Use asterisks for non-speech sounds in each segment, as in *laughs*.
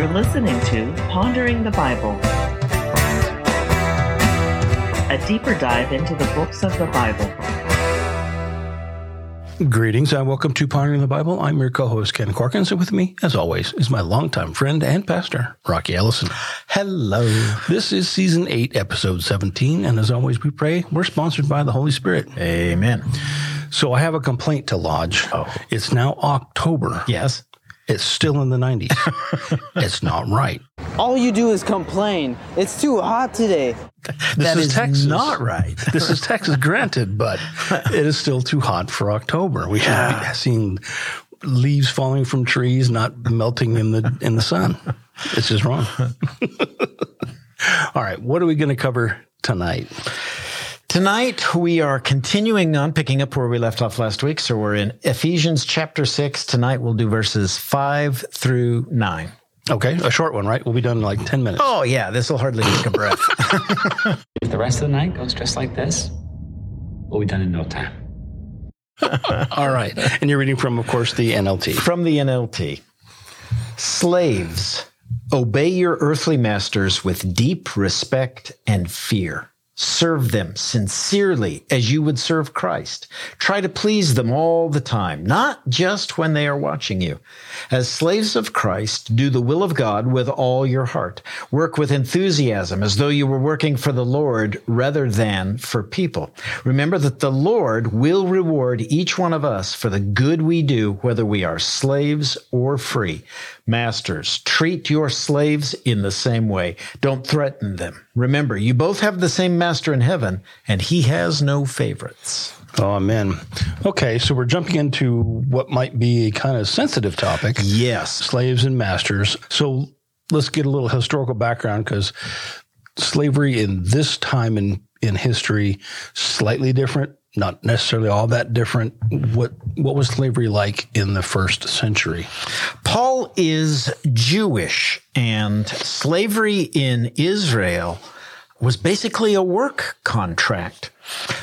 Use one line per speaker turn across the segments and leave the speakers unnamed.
You're listening to Pondering the Bible, a deeper dive into the books of the Bible.
Greetings and welcome to Pondering the Bible. I'm your co-host Ken Corkins, and with me, as always, is my longtime friend and pastor, Rocky Ellison.
Hello.
This is season eight, episode 17, and as always, we pray we're sponsored by the Holy Spirit.
Amen.
So I have a complaint to lodge.
Oh.
It's now October.
Yes.
It's still in the 90s. *laughs* it's not right.
All you do is complain. It's too hot today.
This
That
is,
is
Texas.
not right. *laughs*
this is Texas, granted, but *laughs* it is still too hot for October. We should be seeing leaves falling from trees, not melting in the in the sun. It's just wrong. All right, what are we going to cover tonight?
Tonight we are continuing on picking up where we left off last week. So we're in Ephesians chapter six. Tonight we'll do verses five through nine.
Okay, a short one, right? We'll be done in like ten minutes.
Oh yeah, this will hardly take a breath. *laughs*
If the rest of the night goes just like this, we'll be done in no time. *laughs*
All right, and you're reading from, of course, the NLT.
From the NLT. Slaves, obey your earthly masters with deep respect and fear. Serve them sincerely as you would serve Christ. Try to please them all the time, not just when they are watching you. As slaves of Christ, do the will of God with all your heart. Work with enthusiasm as though you were working for the Lord rather than for people. Remember that the Lord will reward each one of us for the good we do, whether we are slaves or free. Masters, treat your slaves in the same way. Don't threaten them. Remember, you both have the same master in heaven, and he has no favorites.
Oh, amen. Okay, so we're jumping into what might be a kind of sensitive topic.
Yes.
slaves and masters. So let's get a little historical background because slavery in this time in, in history, slightly different, not necessarily all that different. What what was slavery like in the first century?
Paul is Jewish, and slavery in Israel was basically a work contract.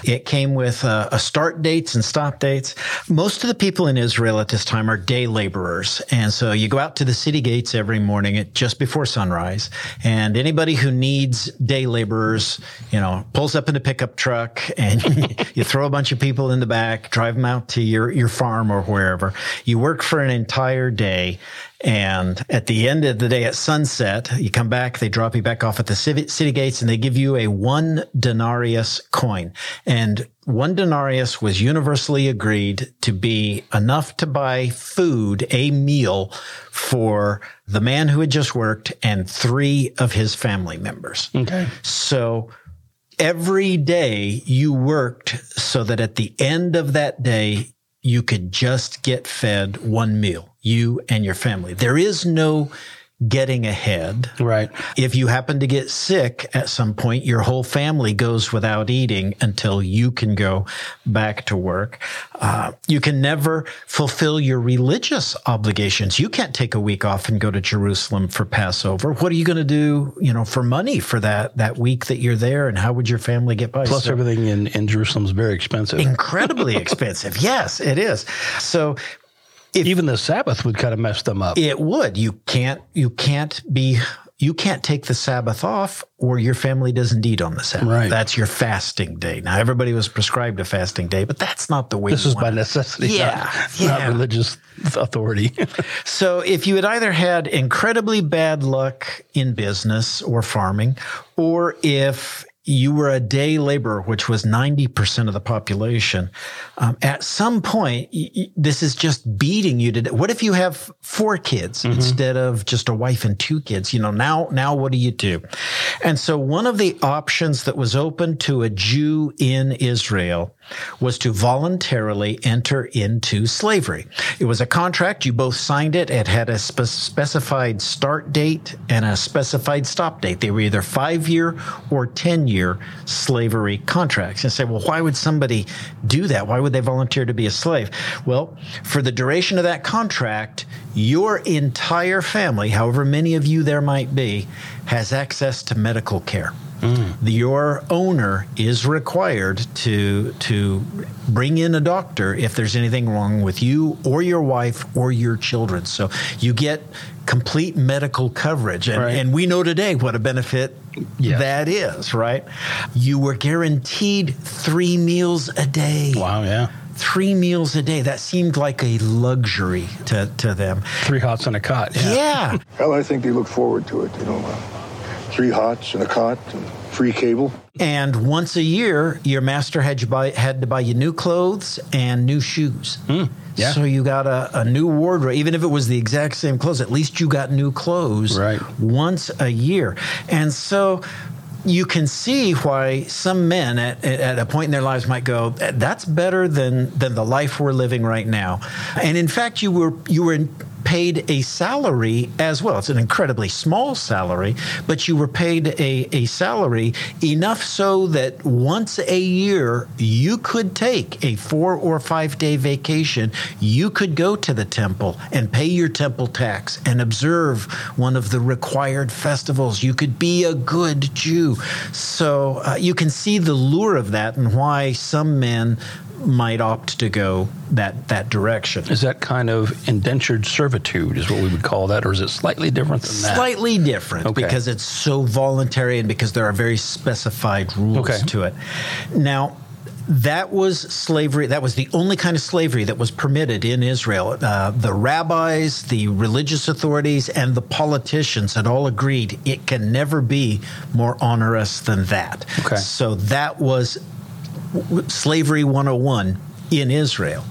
It came with uh, a start dates and stop dates. Most of the people in Israel at this time are day laborers. And so you go out to the city gates every morning at just before sunrise. And anybody who needs day laborers, you know, pulls up in a pickup truck and *laughs* you throw a bunch of people in the back, drive them out to your, your farm or wherever. You work for an entire day. And at the end of the day at sunset, you come back, they drop you back off at the city, gates and they give you a one denarius coin. And one denarius was universally agreed to be enough to buy food, a meal for the man who had just worked and three of his family members.
Okay.
So every day you worked so that at the end of that day, you could just get fed one meal, you and your family. There is no getting ahead.
Right.
If you happen to get sick at some point, your whole family goes without eating until you can go back to work. Uh, you can never fulfill your religious obligations. You can't take a week off and go to Jerusalem for Passover. What are you going to do, you know, for money for that, that week that you're there? And how would your family get by?
Plus,
So-
everything in, in Jerusalem is very expensive.
incredibly *laughs* expensive. Yes, it is. So
Even the Sabbath would kind of mess them up.
it would. You can't. You can't be. You can't take the Sabbath off, or your family doesn't eat on the Sabbath.
Right.
That's your fasting day. Now, everybody was prescribed a fasting day, but that's not the way.
this is by
it.
necessity,
Yeah,
not,
yeah.
not religious authority. *laughs*
So, if you had either had incredibly bad luck in business or farming, or if you were a day laborer, which was 90% of the population, um, at some point, y- y- this is just beating you to death. What if you have four kids instead of just a wife and two kids? You know, now, now what do you do? And so one of the options that was open to a Jew in Israel was to voluntarily enter into slavery. It was a contract. You both signed it. It had a spe- specified start date and a specified stop date. They were either five year or 10 year slavery contracts. And say, well, why would somebody do that? Why would they volunteer to be a slave? Well, for the duration of that contract, your entire family, however many of you there might be, has access to medical care. Mm. Your owner is required to to bring in a doctor if there's anything wrong with you or your wife or your children. So you get complete medical coverage, and,
Right.
and we know today what a benefit
Yeah.
that is. Right? You were guaranteed three meals a day.
Wow, yeah.
Three meals a day. That seemed like a luxury to, to them.
Three hots and a cot. Yeah.
yeah.
Hell, I think they look forward to it. You know, uh, three hots and a cot and free cable.
And once a year, your master had, you buy, had to buy you new clothes and new shoes.
Hmm, yeah.
So you got a, a new wardrobe. Even if it was the exact same clothes, at least you got new clothes
Right.
once a year. And so you can see why some men at, at at a point in their lives might go, that's better than, than the life we're living right now. And in fact, you were, you were paid a salary as well. It's an incredibly small salary, but you were paid a, a salary enough so that once a year you could take a four or five day vacation. You could go to the temple and pay your temple tax and observe one of the required festivals. You could be a good Jew. So uh, you can see the lure of that and why some men might opt to go that that direction.
Is that kind of indentured servitude, is what we would call that, or is it slightly different than that?
Slightly different
Okay.
because it's so voluntary and because there are very specified rules
Okay.
to it. Now, that was slavery. That was the only kind of slavery that was permitted in Israel. Uh, the rabbis, the religious authorities, and the politicians had all agreed it can never be more onerous than that.
Okay.
So that was slavery 101 in Israel.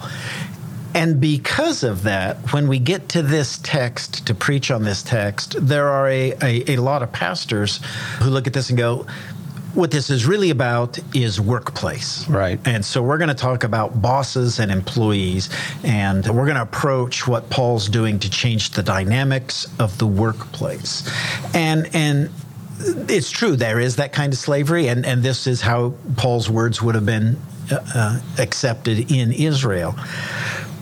And because of that, when we get to this text, to preach on this text, there are a, a, a lot of pastors who look at this and go, what this is really about is workplace.
Right.
And so we're going to talk about bosses and employees, and we're going to approach what Paul's doing to change the dynamics of the workplace. And, and, it's true there is that kind of slavery and, and this is how paul's words would have been uh, uh, accepted in israel.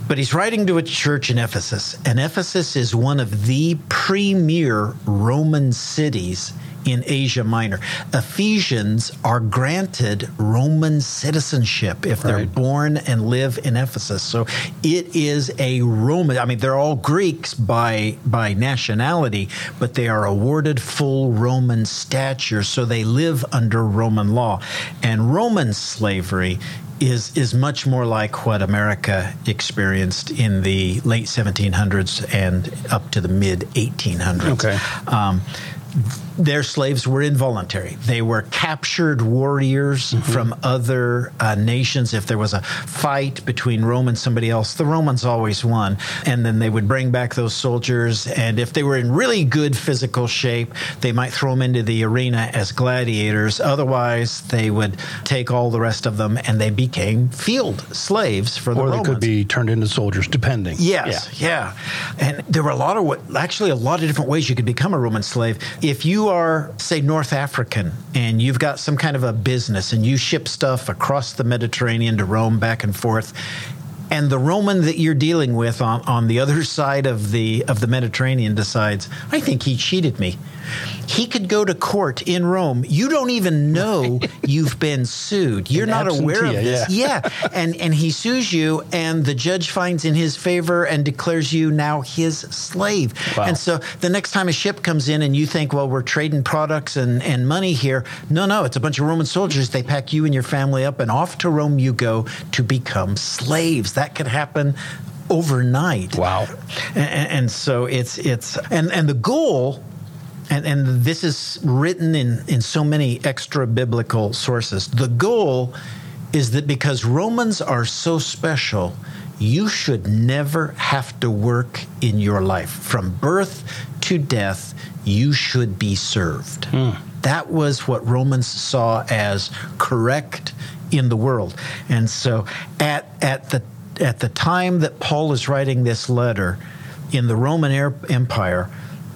But he's writing to a church in ephesus and ephesus is one of the premier roman cities in Asia Minor. Ephesians are granted Roman citizenship if they're
Right.
born and live in Ephesus. So it is a Roman. I mean, they're all Greeks by by nationality, but they are awarded full Roman stature, so they live under Roman law. And Roman slavery is is much more like what America experienced in the late 1700s and up to the mid 1800s.
Okay.
Um, their slaves were involuntary. They were captured warriors from other uh, nations. If there was a fight between Rome and somebody else, the Romans always won. And then they would bring back those soldiers. And if they were in really good physical shape, they might throw them into the arena as gladiators. Otherwise, they would take all the rest of them and they became field slaves for the
Or they could be turned into soldiers, depending.
Yes, yeah. And there were a lot of actually, a lot of different ways you could become a Roman slave. If you are, say, North African and you've got some kind of a business and you ship stuff across the Mediterranean to Rome back and forth, and the Roman that you're dealing with on, on the other *laughs* side of the of the Mediterranean decides, I think he cheated me. He could go to court in Rome. You don't even know *laughs* you've been sued. You're not aware of this.
yeah.
Yeah, and and he sues you, and the judge finds in his favor and declares you now his slave.
Wow.
And so the next time a ship comes in, and you think, well, we're trading products and and money here. No, no, it's a bunch of Roman soldiers. They pack you and your family up, and off to Rome you go to become slaves. That could happen overnight.
Wow.
And, and, and so it's it's and and the goal. And, and this is written in, in so many extra biblical sources. The goal is that because Romans are so special, you should never have to work in your life. From birth to death, you should be served. Hmm. That was what Romans saw as correct in the world. And so at, at, the, at the time that Paul is writing this letter in the Roman Empire,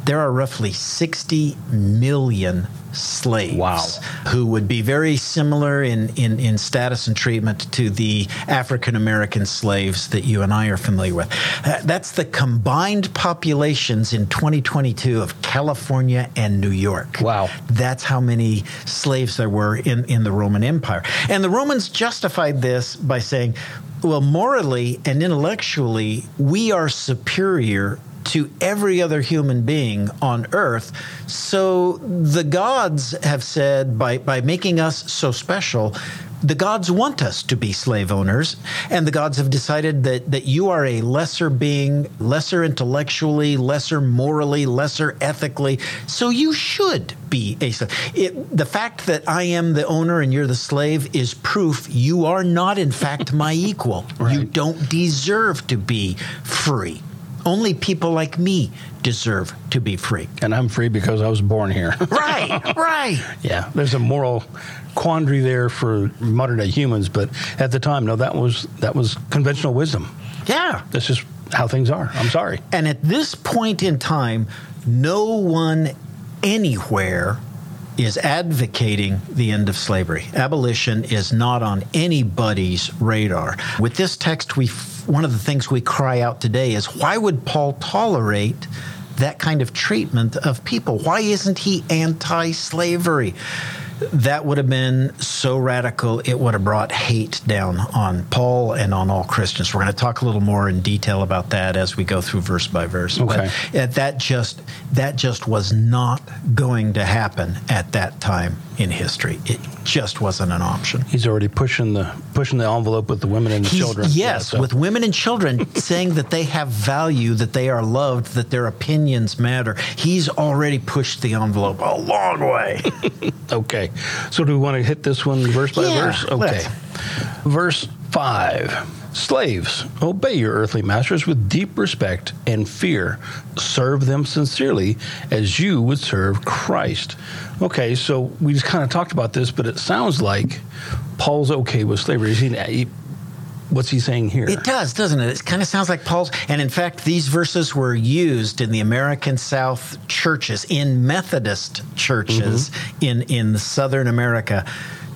there are roughly 60 million slaves.
Wow.
Who would be very similar in, in, in status and treatment to the African American slaves that you and I are familiar with. Uh, that's the combined populations in 2022 of California and New York.
Wow.
That's how many slaves there were in, in the Roman Empire. And the Romans justified this by saying, well, morally and intellectually, we are superior to every other human being on earth. So the gods have said by, by making us so special, the gods want us to be slave owners, and the gods have decided that, that you are a lesser being, lesser intellectually, lesser morally, lesser ethically, so you should be a slave. It, the fact that I am the owner and you're the slave is proof you are not, in fact, my *laughs* equal. You don't deserve to be free. Only people like me deserve to be free.
And I'm free because I was born here. *laughs*
Right, right.
yeah, there's a moral quandary there for modern day humans, but at the time, no, that was that was conventional wisdom.
Yeah.
That's just how things are. I'm sorry.
And at this point in time, no one anywhere is advocating the end of slavery. Abolition is not on anybody's radar. With this text, we one of the things we cry out today is why would Paul tolerate that kind of treatment of people? Why isn't he anti-slavery? That would have been so radical, it would have brought hate down on Paul and on all Christians. We're going to talk a little more in detail about that as we go through verse by verse.
Okay.
But that just that just was not going to happen at that time in history. It just wasn't an option.
He's already pushing the pushing the envelope with the women and the
He's-
children.
Yes,
Yeah, so-
with women and children *laughs* saying that they have value, that they are loved, that their opinions matter. He's already pushed the envelope a long way. *laughs*
Okay. So do we want to hit this one verse by
Yeah,
verse? Okay.
let's.
Verse 5. Slaves, obey your earthly masters with deep respect and fear. Serve them sincerely as you would serve Christ. Okay, so we just kind of talked about this, but it sounds like Paul's okay with slavery. He- what's he saying here?
It does, doesn't it? It kind of sounds like Paul's. And in fact, these verses were used in the American South churches, in Methodist churches mm-hmm. in, in Southern America,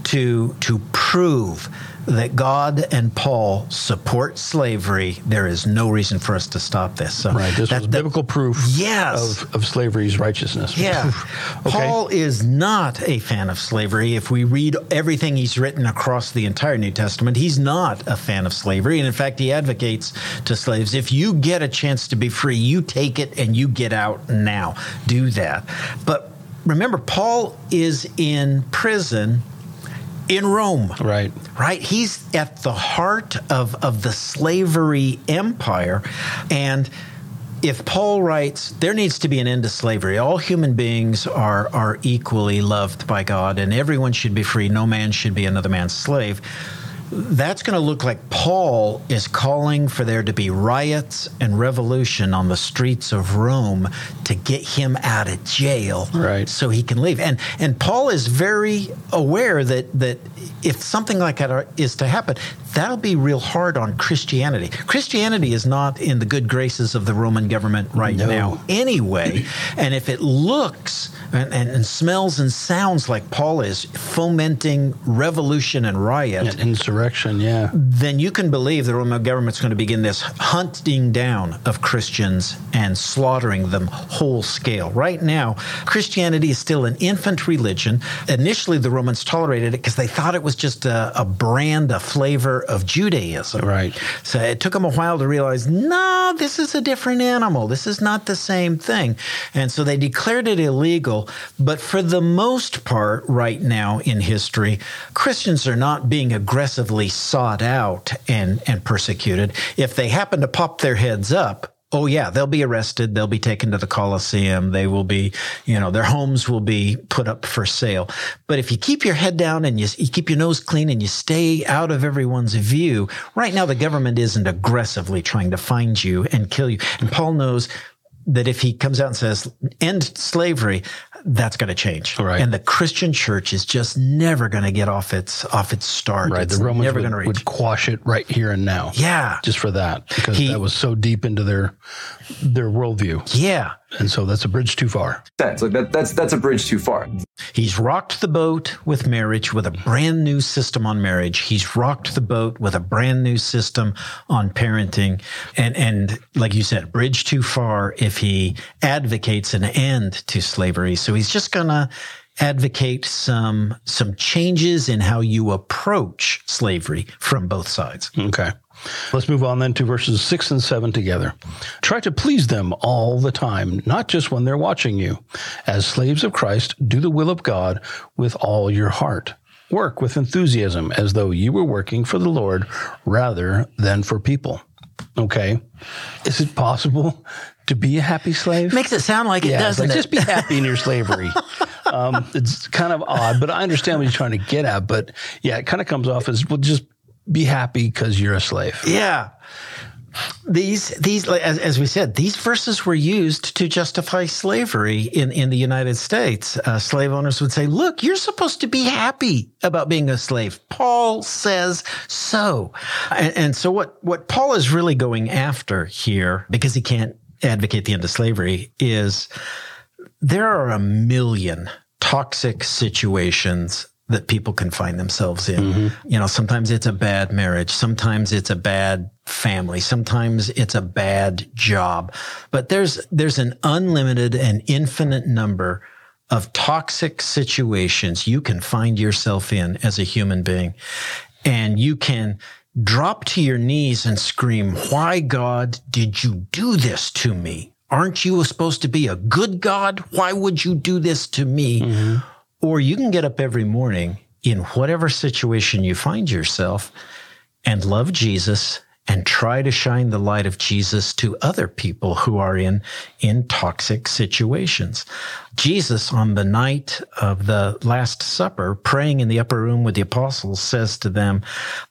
to, to prove that God and Paul support slavery. There is no reason for us to stop this. So
Right. This
that-
was
that-
biblical proof
Yes.
of, of slavery's righteousness.
Yeah. *laughs*
okay.
Paul is not a fan of slavery. If we read everything he's written across the entire New Testament, he's not a fan of slavery. And in fact, he advocates to slaves if you get a chance to be free, you take it and you get out now. Do that. But remember, Paul is in prison in Rome
Right.
right? He's at the heart of, of the slavery empire. And if Paul writes, there needs to be an end to slavery. All human beings are, are equally loved by God, and everyone should be free. No man should be another man's slave. That's going to look like Paul is calling for there to be riots and revolution on the streets of Rome to get him out of jail
Right.
so he can leave. And and Paul is very aware that that if something like that are- is to happen, that'll be real hard on Christianity. Christianity is not in the good graces of the Roman government right
No.
now anyway. and if it looks and, and, and smells and sounds like Paul is fomenting revolution and riot,
And insurrection, yeah.
then you can believe the Roman government's going to begin this hunting down of Christians and slaughtering them whole scale. Right now, Christianity is still an infant religion. Initially, the Romans tolerated it because they thought it was just a, a brand, a flavor of Judaism.
Right.
So it took them a while to realize, no, this is a different animal. This is not the same thing. And so they declared it illegal. But for the most part, right now in history, Christians are not being aggressively sought out and, and persecuted. If they happen to pop their heads up, Oh yeah, they'll be arrested. They'll be taken to the Colosseum. They will be, you know, their homes will be put up for sale. But if you keep your head down and you, you keep your nose clean and you stay out of everyone's view, right now the government isn't aggressively trying to find you and kill you. And Paul knows that if he comes out and says end slavery, that's going to change.
Right.
And the Christian church is just never going to get off its off its start.
Right.
It's
the Romans
never
would,
going to reach.
would quash it right here and now.
yeah.
Just for that, because
He-
that was so deep into their their worldview.
Yeah.
And so that's a bridge too far.
sense. Like that, that's that's a bridge too far.
He's rocked the boat with marriage, with a brand new system on marriage. He's rocked the boat with a brand new system on parenting. And, and like you said, bridge too far if he advocates an end to slavery. So he's just going to advocate some, some changes in how you approach slavery from both sides.
Okay. Let's move on then to verses six and seven together. Try to please them all the time, not just when they're watching you. As slaves of Christ, do the will of God with all your heart. Work with enthusiasm as though you were working for the Lord rather than for people. Okay. Is it possible to be a happy slave?
Makes it sound like it,
yeah, it's
doesn't
like,
it?
just be happy in your slavery. *laughs* um, it's kind of odd, but I understand what you're trying to get at. But yeah, it kind of comes off as well, just be happy because you're a slave.
Yeah. These, these, as, as we said, these verses were used to justify slavery in, in the United States. Uh, slave owners would say, look, you're supposed to be happy about being a slave. Paul says so. And, and so what, what Paul is really going after here, because he can't advocate the end of slavery, is there are a million toxic situations that people can find themselves in. Mm-hmm. You know, sometimes it's a bad marriage. Sometimes it's a bad family. Sometimes it's a bad job. But there's, there's an unlimited and infinite number of toxic situations you can find yourself in as a human being. And you can drop to your knees and scream, why God did you do this to me? Aren't you supposed to be a good God? Why would you do this to me? Mm-hmm. Or you can get up every morning in whatever situation you find yourself and love Jesus and try to shine the light of Jesus to other people who are in, in toxic situations. Jesus on the night of the Last Supper, praying in the upper room with the apostles, says to them,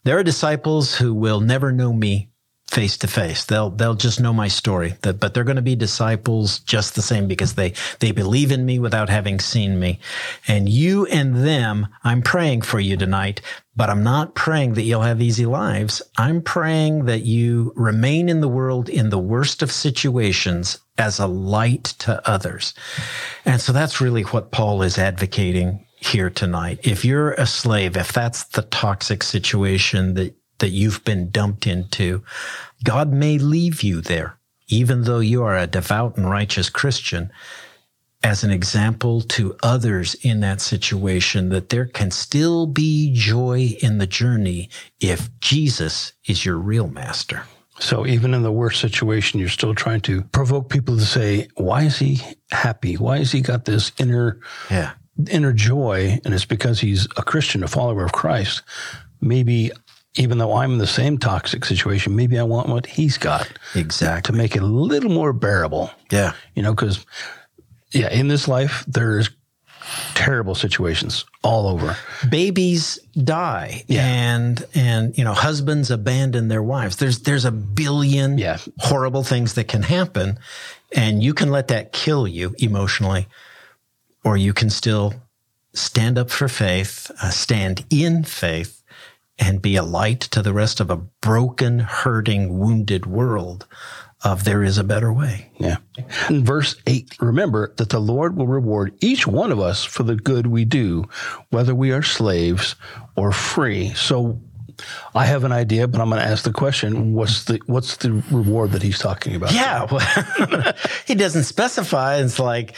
there are disciples who will never know me face to face. They'll they'll just know my story. That, but they're going to be disciples just the same because they they believe in me without having seen me. And you and them, I'm praying for you tonight. But I'm not praying that you'll have easy lives. I'm praying that you remain in the world in the worst of situations as a light to others. And so that's really what Paul is advocating here tonight. If you're a slave, if that's the toxic situation that that you've been dumped into, God may leave you there, even though you are a devout and righteous Christian, as an example to others in that situation that there can still be joy in the journey if Jesus is your real master.
So even in the worst situation, you're still trying to provoke people to say, why is he happy? Why has he got this inner,
Yeah.
inner joy? And it's because he's a Christian, a follower of Christ. Maybe even though I'm in the same toxic situation, maybe I want what he's got
Exactly.
to make it a little more bearable.
Yeah.
You know, because yeah, in this life, there's terrible situations all over.
babies die
Yeah.
and and you know husbands abandon their wives there's there's a billion
Yeah.
horrible things that can happen and you can let that kill you emotionally or you can still stand up for faith uh, stand in faith and be a light to the rest of a broken hurting wounded world of there is a better way
Yeah. In verse 8, remember that the Lord will reward each one of us for the good we do, whether we are slaves or free. So I have an idea, but I'm going to ask the question, what's the what's the reward that he's talking about?
Yeah, well, *laughs* he doesn't specify. It's like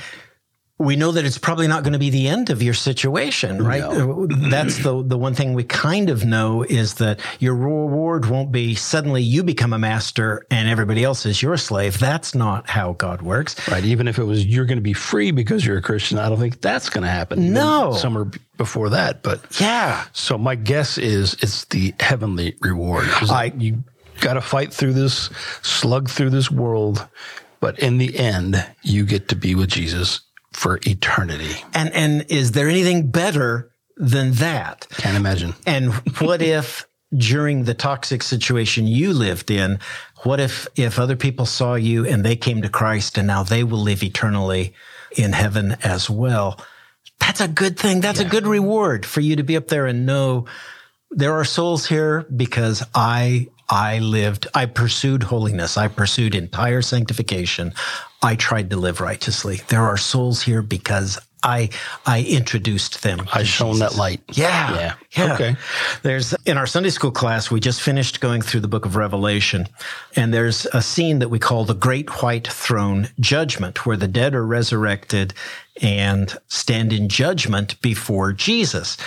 we know that it's probably not going to be the end of your situation, right? Uh, that's the the one thing we kind of know is that your reward won't be suddenly you become a master and everybody else is your slave. That's not how God works.
Right. Even if it was you're going to be free because you're a Christian, I don't think that's going to happen.
No.
Somewhere b- before that. But
Yeah.
so my guess is it's the heavenly reward.
I-
you got to fight through this, slug through this world, but in the end, you get to be with Jesus for eternity.
And and is there anything better than that?
Can't imagine.
And what *laughs* if during the toxic situation you lived in, what if if other people saw you and they came to Christ and now they will live eternally in heaven as well? That's a good thing. That's a good reward for you to be up there and know there are souls here because I I lived, I pursued holiness. I pursued entire sanctification. I tried to live righteously. There are souls here because I I introduced them.
I shone
Jesus.
that light.
Yeah.
Yeah.
Yeah.
Okay.
There's in our Sunday school class, we just finished going through the book of Revelation, and there's a scene that we call the Great White Throne Judgment, where the dead are resurrected and stand in judgment before Jesus.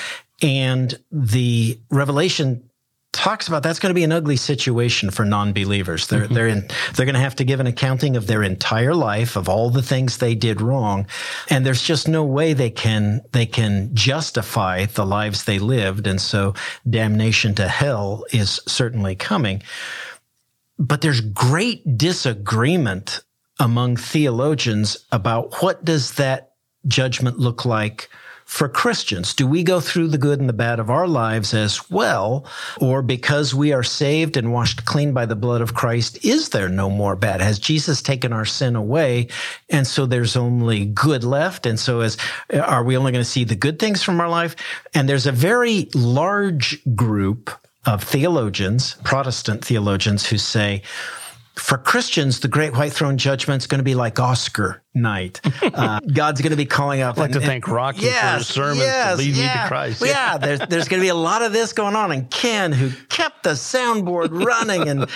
And the Revelation talks about that's going to be an ugly situation for non-believers. They're mm-hmm. they're in they're going to have to give an accounting of their entire life of all the things they did wrong, and there's just no way they can they can justify the lives they lived, and so damnation to hell is certainly coming. But there's great disagreement among theologians about what does that judgment look like for Christians? Do we go through the good and the bad of our lives as well? Or because we are saved and washed clean by the blood of Christ, is there no more bad? Has Jesus taken our sin away? And so there's only good left. And so is, are we only going to see the good things from our life? And there's a very large group of theologians, Protestant theologians who say, for Christians, the Great White Throne Judgment is going to be like Oscar night. *laughs* Uh, God's going to be calling out.
I'd like to thank Rocky for his sermons to lead me to Christ.
Well, yeah, there's, there's going to be a lot of this going on. And Ken, who kept the soundboard running and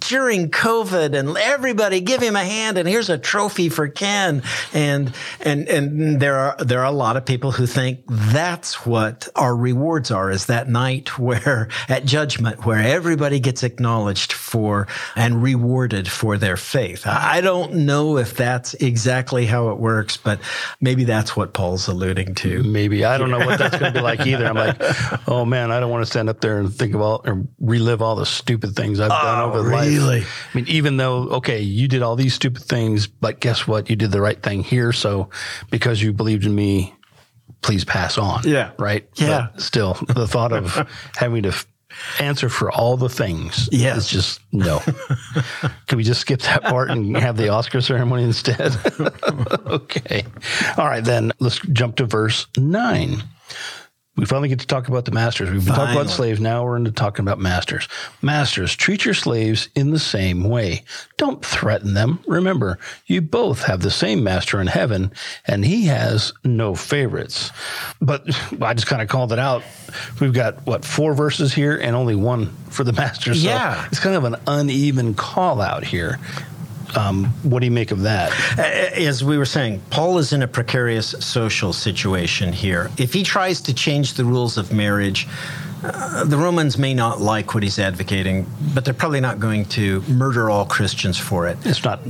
during COVID, and everybody give him a hand. And here's a trophy for Ken. And and and there are there are a lot of people who think that's what our rewards are. Is that night where at judgment where everybody gets acknowledged for and rewarded for their faith. I don't know if that's exactly how it works, but maybe that's what Paul's alluding to.
Maybe I don't know what that's going to be like either. I'm like, *laughs* oh man, I don't want to stand up there and think about or relive all the stupid things I've done over oh,
really?
life. I mean, even though okay, you did all these stupid things, but guess what? You did the right thing here. So because you believed in me, please pass on.
Yeah.
Right.
Yeah.
But still, the thought of *laughs* having to answer for all the things
Yes.
It's just no. *laughs* Can we just skip that part and have the Oscar ceremony instead? *laughs* *laughs* okay. All right, then let's jump to verse nine. We finally get to talk about the masters. We've been talking about slaves. Now we're into talking about masters. Masters, treat your slaves in the same way. Don't threaten them. Remember, you both have the same master in heaven, and he has no favorites. But I just kind of called it out. We've got, what, four verses here and only one for the masters. So
Yeah.
it's kind of an uneven call out here. Um, what do you make of that?
As we were saying, Paul is in a precarious social situation here. If he tries to change the rules of marriage, uh, the Romans may not like what he's advocating, but they're probably not going to murder all Christians for it.
It's not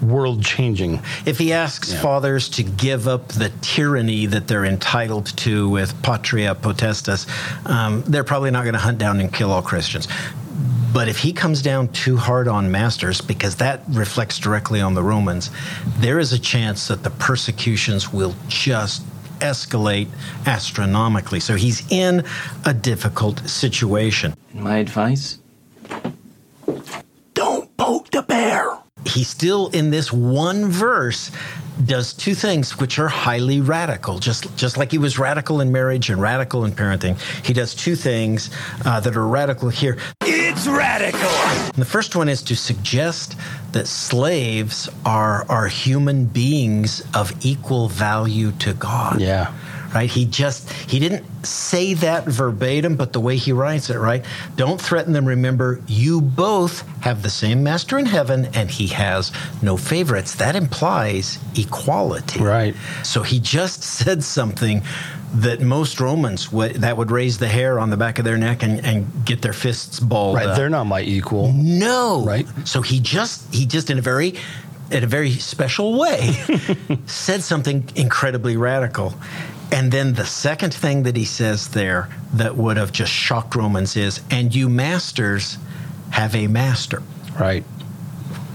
world changing.
If he asks fathers to give up the tyranny that they're entitled to with patria potestas, um, they're probably not going to hunt down and kill all Christians. But if he comes down too hard on masters, because that reflects directly on the Romans, there is a chance that the persecutions will just escalate astronomically. So he's in a difficult situation.
My advice?
Don't poke the bear.
he still in this one verse does two things which are highly radical just just like he was radical in marriage and radical in parenting he does two things uh, that are radical here it's radical the first one is to suggest that slaves are are human beings of equal value to god
Yeah.
right? He just he didn't say that verbatim, but the way he writes it, right? Don't threaten them. Remember, you both have the same master in heaven, and he has no favorites. That implies equality,
Right.
So he just *laughs* said something that most Romans would that would raise the hair on the back of their neck and, and get their fists balled
Right.
up.
They're not my equal.
No.
Right.
So he just he just in a very in a very special way *laughs* said something incredibly radical. And then the second thing that he says there that would have just shocked Romans is, and you masters have a master.
Right.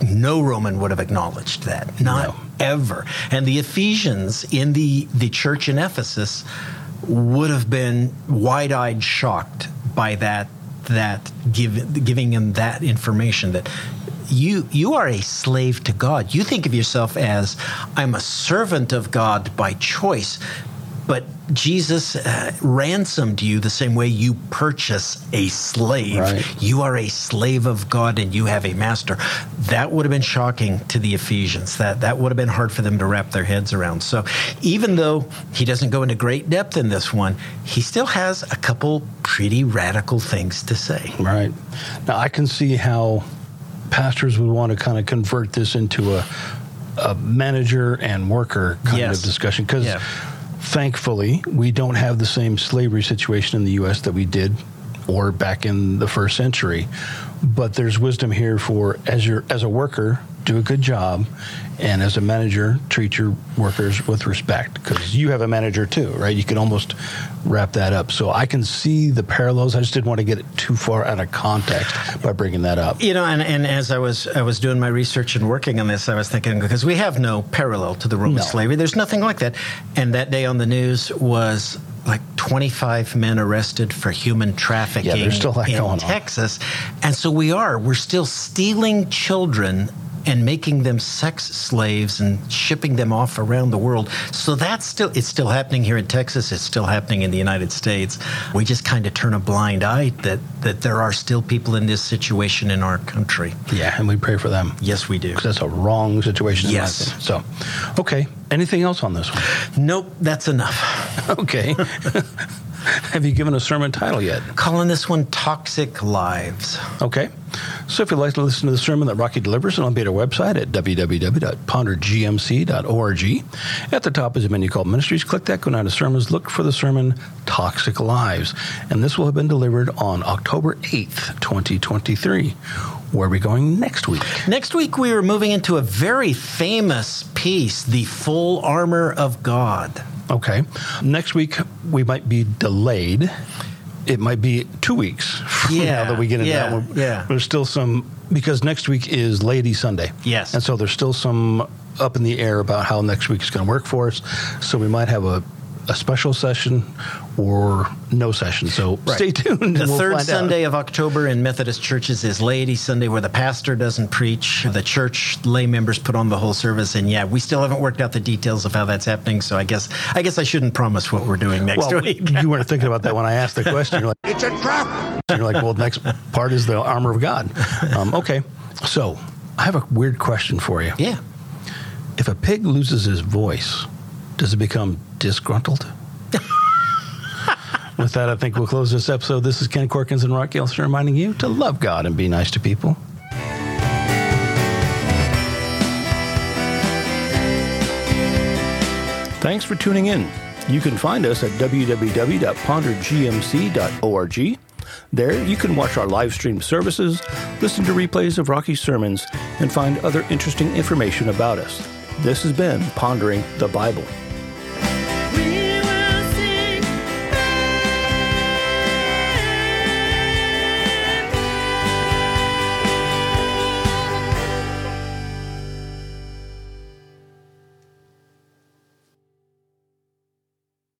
No Roman would have acknowledged that. Not
No.
Ever. And the Ephesians in the, the church in Ephesus would have been wide-eyed shocked by that that give, giving them that information that you you are a slave to God. You think of yourself as I'm a servant of God by choice. But Jesus uh, ransomed you the same way you purchase a slave.
Right.
You are a slave of God and you have a master. That would have been shocking to the Ephesians. That that would have been hard for them to wrap their heads around. So even though he doesn't go into great depth in this one, he still has a couple pretty radical things to say.
Right. Now, I can see how pastors would want to kind of convert this into a, a manager and worker kind
Yes.
of discussion because
Yeah.
Thankfully we don't have the same slavery situation in the U.S. that we did or back in the first century. But there's wisdom here for as your as a worker, do a good job, and as a manager, treat your workers with respect because you have a manager too, right? You can almost wrap that up. So I can see the parallels. I just didn't want to get it too far out of context by bringing that up.
You know, and, and as I was I was doing my research and working on this, I was thinking because we have no parallel to the Roman
No.
slavery. There's nothing like that. And that day on the news was like 25 men arrested for human trafficking
Yeah, there's still that
in
going on.
Texas. And so we are. We're still stealing children and making them sex slaves and shipping them off around the world. So that's still it's still happening here in Texas. It's still happening in the United States. We just kind of turn a blind eye that that there are still people in this situation in our country.
Yeah, and we pray for them.
Yes, we do.
Because that's a wrong situation.
Yes.
So, okay. Anything else on this one?
Nope, that's enough. *laughs*
Okay. *laughs* *laughs* Have you given a sermon title yet?
Calling this one Toxic Lives.
Okay. So if you'd like to listen to the sermon that Rocky delivers, it'll be at our website at www.pondergmc.org. At the top is a menu called Ministries. Click that, go down to sermons, look for the sermon Toxic Lives. And this will have been delivered on October 8th, 2023. Where are we going next week?
Next week, we are moving into a very famous piece, The Full Armor of God.
Okay. Next week, we might be delayed. It might be two weeks from
Yeah,
now that we get into
yeah,
that one.
yeah.
There's still some, because next week is Laity Sunday.
Yes.
And so there's still some up in the air about how next week is going to work for us. So we might have a, a special session or no session. So stay tuned.
The
we'll
third
find out.
Sunday of October in Methodist churches is Laity Sunday, where the pastor doesn't preach. The church lay members put on the whole service, and yeah, we still haven't worked out the details of how that's happening. So I guess I guess I shouldn't promise what we're doing next
Well,
week.
you weren't thinking about that when I asked the question. You're like, it's a trap. You're like, well, the next part is the armor of God. Um, okay. So I have a weird question for you.
yeah.
If a pig loses his voice, does it become disgruntled? *laughs* With that, I think we'll close this episode. This is Ken Corkins and Rocky Ellison reminding you to love God and be nice to people. Thanks for tuning in. You can find us at www.pondergmc.org. There, you can watch our live stream services, listen to replays of Rocky's sermons, and find other interesting information about us. This has been Pondering the Bible.